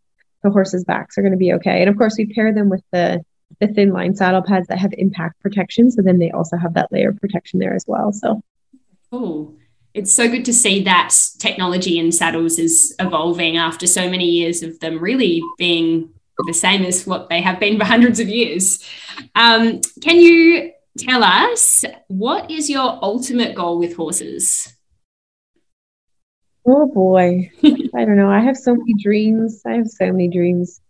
the horse's backs are going to be okay. And of course we pair them with the the ThinLine saddle pads that have impact protection so then they also have that layer of protection there as well so. Cool. It's so good to see that technology in saddles is evolving after so many years of them really being the same as what they have been for hundreds of years. Um, can you tell us what is your ultimate goal with horses? Oh boy, I don't know. I have so many dreams. I have so many dreams.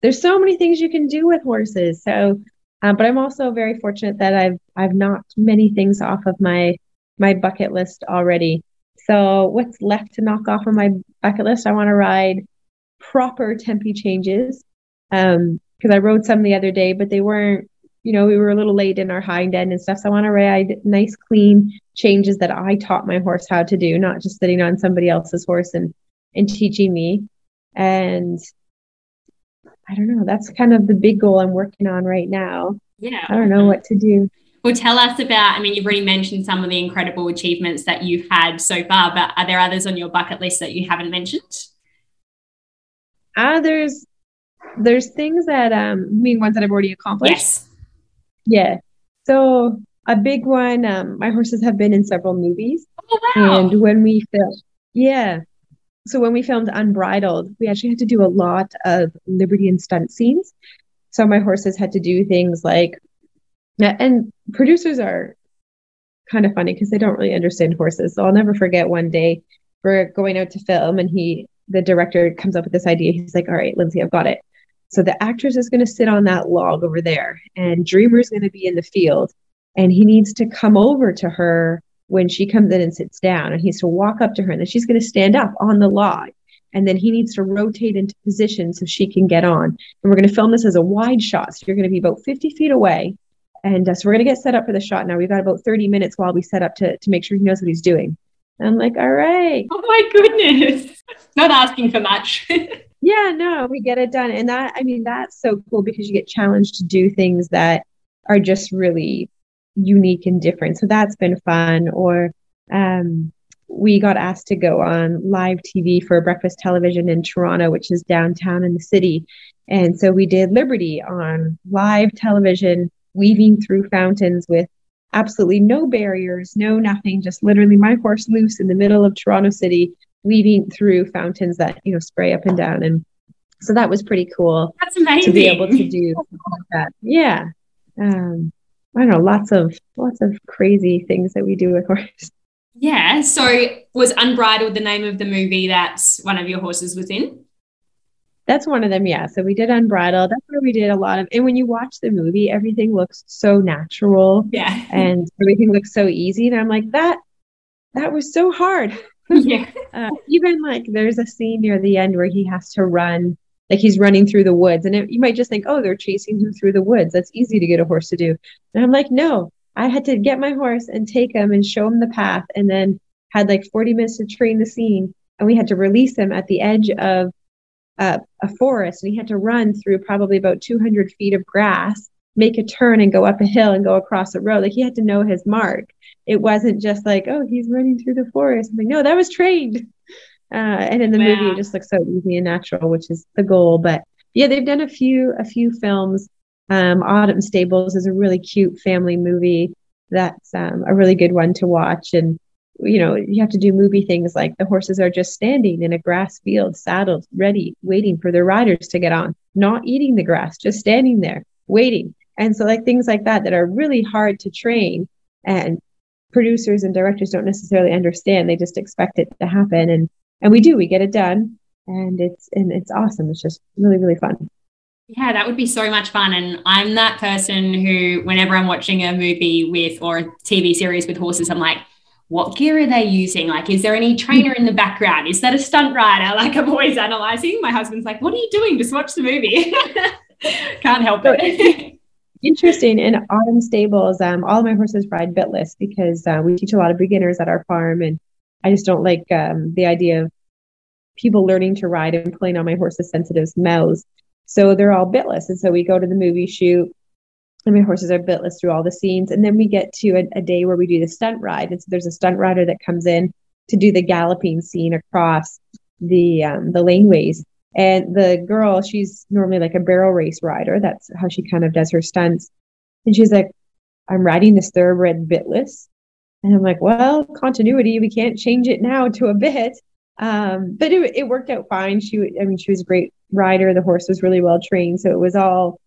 There's so many things you can do with horses. So, uh, but I'm also very fortunate that I've I've knocked many things off of my my bucket list already. So, what's left to knock off of my bucket list? I want to ride proper tempi changes because um, I rode some the other day, but they weren't you know, we were a little late in our hind end and stuff. So I want to ride nice, clean changes that I taught my horse how to do, not just sitting on somebody else's horse and and teaching me. And I don't know, that's kind of the big goal I'm working on right now. Yeah. I don't know what to do. Well, tell us about, I mean, you've already mentioned some of the incredible achievements that you've had so far, but are there others on your bucket list that you haven't mentioned? Uh, there's there's things that um I mean ones that I've already accomplished. Yes. Yeah. So a big one, um, my horses have been in several movies. Oh, wow. And when we filmed, yeah. So when we filmed Unbridled, we actually had to do a lot of Liberty and stunt scenes. So my horses had to do things like, and producers are kind of funny because they don't really understand horses. So I'll never forget one day we're going out to film and he, the director comes up with this idea. He's like, all right, Lindsay, I've got it. So the actress is going to sit on that log over there, and Dreamer is going to be in the field, and he needs to come over to her when she comes in and sits down, and he needs to walk up to her, and then she's going to stand up on the log, and then he needs to rotate into position so she can get on. And we're going to film this as a wide shot, so you're going to be about 50 feet away, and uh, so we're going to get set up for the shot now. We've got about 30 minutes while we set up to to make sure he knows what he's doing. And I'm like, all right. Oh my goodness. Not asking for much. yeah, no, we get it done. And that, I mean, that's so cool because you get challenged to do things that are just really unique and different. So that's been fun. Or um, we got asked to go on live TV for breakfast television in Toronto, which is downtown in the city. And so we did Liberty on live television, weaving through fountains with absolutely no barriers, no nothing, just literally my horse loose in the middle of Toronto City weaving through fountains that you know spray up and down. And so that was pretty cool that's amazing to be able to do that. Yeah. Um i don't know lots of lots of crazy things that we do with horses. Yeah. So was unbridled the name of the movie that one of your horses was in? That's one of them yeah. So we did unbridled. That's where we did a lot of and when you watch the movie everything looks so natural yeah. and everything looks so easy. And i'm like that that was so hard yeah. Uh, even like there's a scene near the end where he has to run, like he's running through the woods, and it, you might just think, oh, they're chasing him through the woods. That's easy to get a horse to do. And I'm like, no, I had to get my horse and take him and show him the path, and then had like 40 minutes to train the scene, and we had to release him at the edge of uh, a forest, and he had to run through probably about 200 feet of grass, make a turn, and go up a hill and go across a road. Like he had to know his mark it wasn't just like, oh, he's running through the forest. I'm like, no, that was trained. Uh, and in the wow. movie, it just looks so easy and natural, which is the goal. But yeah, they've done a few a few films. Um, Autumn Stables is a really cute family movie. That's um, a really good one to watch. And you know, you have to do movie things like the horses are just standing in a grass field, saddled, ready, waiting for their riders to get on, not eating the grass, just standing there, waiting. And so, like things like that that are really hard to train and producers and directors don't necessarily understand. They just expect it to happen, and and we do. We get it done, and it's and it's awesome. It's just really really fun. Yeah, that would be so much fun. And I'm that person who, whenever I'm watching a movie with or a TV series with horses, I'm like, what gear are they using? Like, is there any trainer in the background? Is that a stunt rider? Like, I'm always analyzing. My husband's like, what are you doing? Just watch the movie. Can't help it. Interesting in autumn stables um, all of my horses ride bitless because uh, we teach a lot of beginners at our farm and i just don't like um, the idea of people learning to ride and pulling on my horse's sensitive mouths so they're all bitless and so we go to the movie shoot and my horses are bitless through all the scenes and then we get to a, a day where we do the stunt ride and so there's a stunt rider that comes in to do the galloping scene across the um, the laneways and the girl, she's normally like a barrel race rider. That's how she kind of does her stunts. And she's like, I'm riding this thoroughbred bitless. And I'm like, well, continuity, we can't change it now to a bit. Um, but it, it worked out fine. She, I mean, she was a great rider. The horse was really well trained. So it was all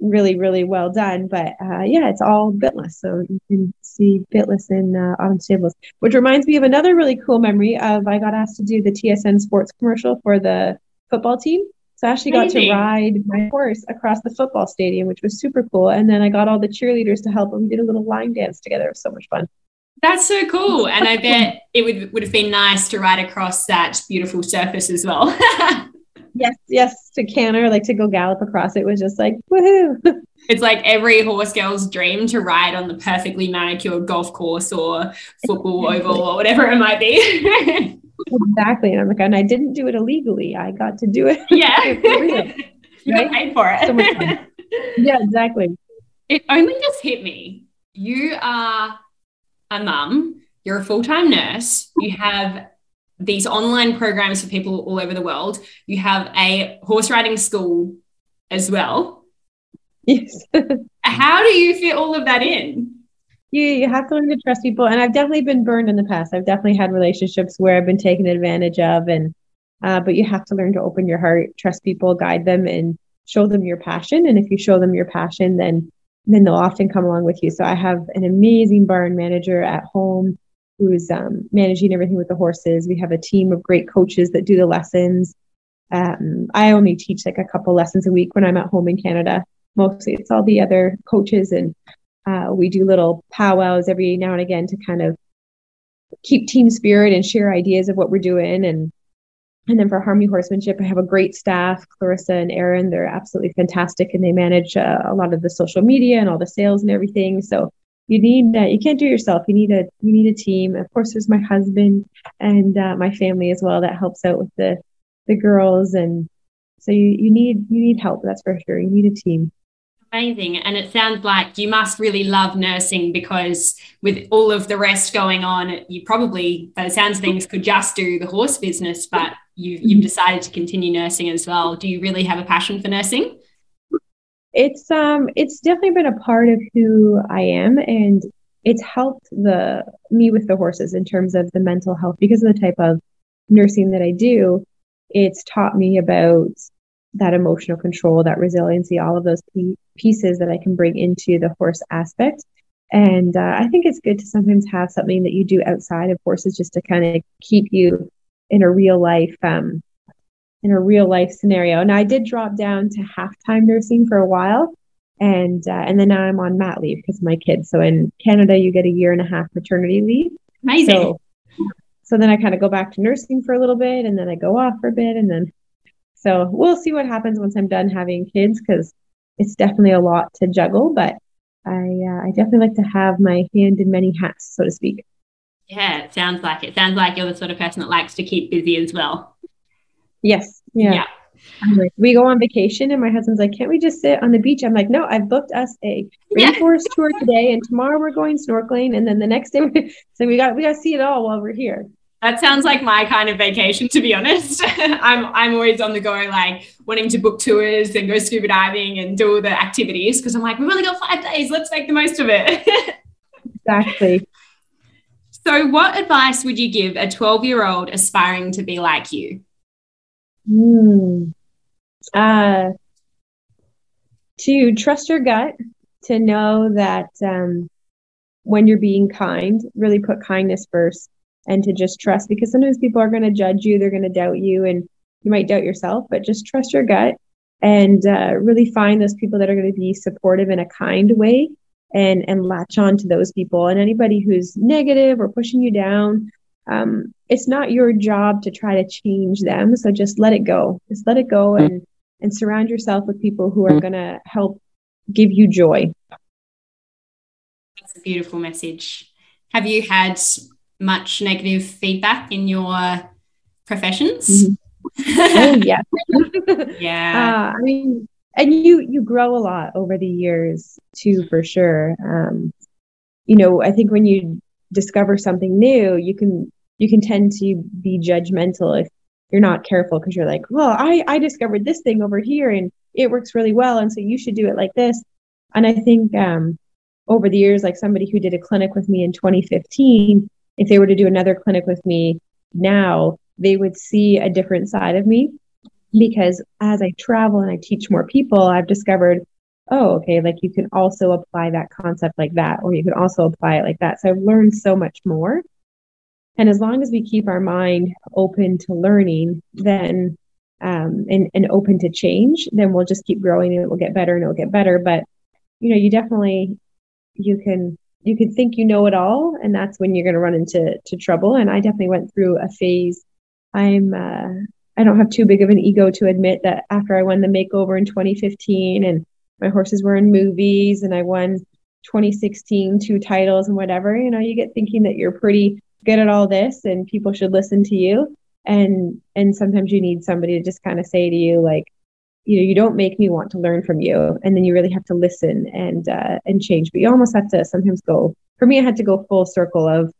really, really well done. But uh, yeah, it's all bitless. So you can see bitless in uh, Autumn Stables, which reminds me of another really cool memory of I got asked to do the TSN sports commercial for the football team. So I actually got to ride my horse across the football stadium, which was super cool. And then I got all the cheerleaders to help them. We did a little line dance together. It was so much fun. That's so cool. And I bet it would, would have been nice to ride across that beautiful surface as well. yes, yes, to canter, like to go gallop across it was just like woohoo. It's like every horse girl's dream to ride on the perfectly manicured golf course or football oval or whatever it might be. Exactly. And I'm like, and I didn't do it illegally. I got to do it. Yeah. you got paid for it. So yeah, exactly. It only just hit me. You are a mum, you're a full time nurse, you have these online programs for people all over the world, you have a horse riding school as well. Yes. How do you fit all of that in? You, you have to learn to trust people. And I've definitely been burned in the past. I've definitely had relationships where I've been taken advantage of. And, uh, but you have to learn to open your heart, trust people, guide them, and show them your passion. And if you show them your passion, then then they'll often come along with you. So I have an amazing barn manager at home who's um, managing everything with the horses. We have a team of great coaches that do the lessons. Um, I only teach like a couple lessons a week when I'm at home in Canada. Mostly it's all the other coaches, and uh, we do little powwows every now and again to kind of keep team spirit and share ideas of what we're doing and and then for Harmony Horsemanship, I have a great staff, Clarissa and Aaron. They're absolutely fantastic, and they manage uh, a lot of the social media and all the sales and everything. So you need uh, you can't do it yourself. You need a you need a team. Of course, there's my husband and uh, my family as well that helps out with the the girls, and so you you need you need help. That's for sure. You need a team. Amazing. And it sounds like you must really love nursing because with all of the rest going on, you probably, by the sounds of things, could just do the horse business, but you've, you've decided to continue nursing as well. Do you really have a passion for nursing? It's um it's definitely been a part of who I am and it's helped the me with the horses in terms of the mental health because of the type of nursing that I do. It's taught me about that emotional control, that resiliency, all of those pieces that I can bring into the horse aspect. And uh, I think it's good to sometimes have something that you do outside of horses just to kind of keep you in a real life um, in a real life scenario. And I did drop down to half time nursing for a while, and uh, and then now I'm on mat leave because of my kids. So in Canada, you get a year and a half maternity leave. Amazing. So, so then I kind of go back to nursing for a little bit, and then I go off for a bit, and then so we'll see what happens once I'm done having kids because it's definitely a lot to juggle. But I uh, I definitely like to have my hand in many hats, so to speak. Yeah, it sounds like it. Sounds like you're the sort of person that likes to keep busy as well. Yes. Yeah. yeah. Like, we go on vacation and my husband's like, can't we just sit on the beach? I'm like, no, I've booked us a rainforest yeah. tour today and tomorrow we're going snorkeling. And then the next day, so we got, we got to see it all while we're here. That sounds like my kind of vacation, to be honest. I'm, I'm always on the go, like wanting to book tours and go scuba diving and do all the activities. Cause I'm like, we've only got five days. Let's make the most of it. exactly. So, what advice would you give a 12 year old aspiring to be like you? Mm. Uh, to trust your gut, to know that um, when you're being kind, really put kindness first, and to just trust because sometimes people are going to judge you, they're going to doubt you, and you might doubt yourself, but just trust your gut and uh, really find those people that are going to be supportive in a kind way and and latch on to those people. And anybody who's negative or pushing you down um, it's not your job to try to change them so just let it go. Just let it go and and surround yourself with people who are going to help give you joy. That's a beautiful message. Have you had much negative feedback in your professions? Mm-hmm. oh yeah yeah. Uh, i mean and you you grow a lot over the years too for sure. Um, you know i think when you discover something new you can you can tend to be judgmental if you're not careful because you're like well i i discovered this thing over here and it works really well and so you should do it like this. And i think um over the years, like somebody who did a clinic with me in 2015, if they were to do another clinic with me now, they would see a different side of me because as I travel and I teach more people, I've discovered, oh, okay, like you can also apply that concept like that, or you can also apply it like that. So I've learned so much more. And as long as we keep our mind open to learning, then um, and, and open to change, then we'll just keep growing and it will get better and it will get better. But you know, you definitely you can you can think you know it all, and that's when you're going to run into to trouble. And I definitely went through a phase. I'm uh, I don't have too big of an ego to admit that after I won the makeover in 2015 and my horses were in movies and I won 2016 two titles and whatever, you know, you get thinking that you're pretty good at all this and people should listen to you. And and sometimes you need somebody to just kind of say to you like, you know, you don't make me want to learn from you. And then you really have to listen and uh, and change. But you almost have to sometimes go. For me, I had to go full circle of,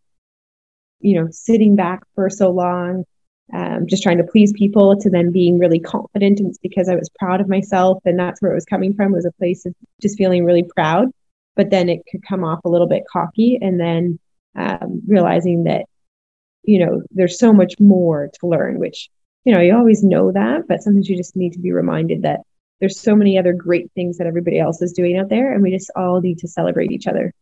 you know, sitting back for so long, um, just trying to please people to then being really confident and it's because I was proud of myself and that's where it was coming from was a place of just feeling really proud but then it could come off a little bit cocky and then um, realizing that you know there's so much more to learn which you know you always know that but sometimes you just need to be reminded that there's so many other great things that everybody else is doing out there and we just all need to celebrate each other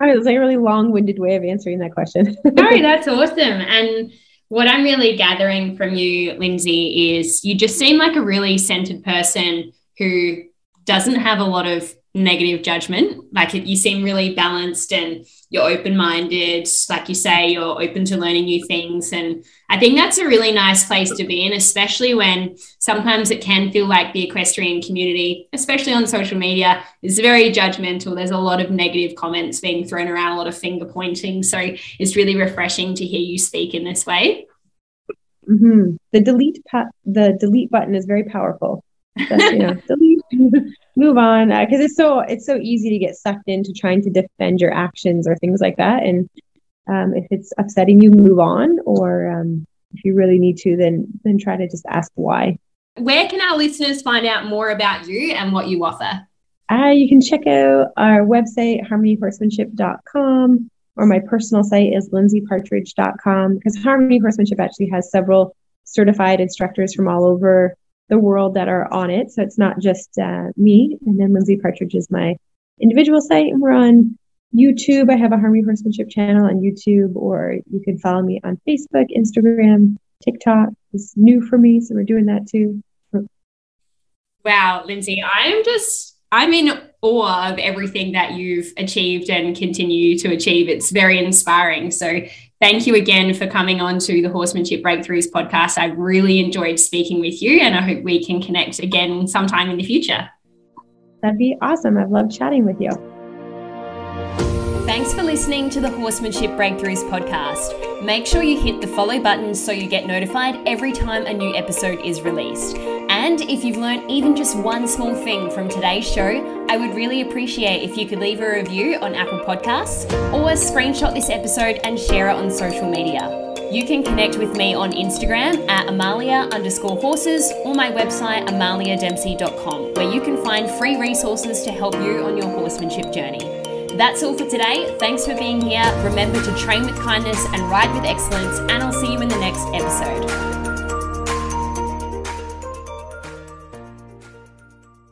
I mean, like a really long-winded way of answering that question. no, that's awesome. And what I'm really gathering from you, Lindsay, is you just seem like a really centered person who doesn't have a lot of negative judgment. Like you seem really balanced and you're open minded. Like you say, you're open to learning new things. And I think that's a really nice place to be in, especially when sometimes it can feel like the equestrian community, especially on social media, is very judgmental. There's a lot of negative comments being thrown around, a lot of finger pointing. So it's really refreshing to hear you speak in this way. Mm-hmm. The delete pa- the delete button is very powerful. That's, you know, delete, move on, because uh, it's so it's so easy to get sucked into trying to defend your actions or things like that. And um, if it's upsetting you, move on. Or um, if you really need to, then then try to just ask why. Where can our listeners find out more about you and what you offer? Uh, you can check out our website, harmonyhorsemanship.com, or my personal site is lindsaypartridge.com because Harmony Horsemanship actually has several certified instructors from all over the world that are on it. So it's not just uh, me. And then Lindsay Partridge is my individual site. And we're on YouTube. I have a Harmony Horsemanship channel on YouTube, or you can follow me on Facebook, Instagram, TikTok. It's new for me. So we're doing that too. Wow, Lindsay, I'm just, I'm in awe of everything that you've achieved and continue to achieve. It's very inspiring. So thank you again for coming on to the Horsemanship Breakthroughs podcast. I really enjoyed speaking with you and I hope we can connect again sometime in the future. That'd be awesome. I've loved chatting with you. Thanks for listening to the Horsemanship Breakthroughs podcast. Make sure you hit the follow button so you get notified every time a new episode is released. And if you've learned even just one small thing from today's show, I would really appreciate if you could leave a review on Apple Podcasts or screenshot this episode and share it on social media. You can connect with me on Instagram at Amalia underscore horses or my website amaliadempsey.com, where you can find free resources to help you on your horsemanship journey. That's all for today. Thanks for being here. Remember to train with kindness and ride with excellence, and I'll see you in the next episode.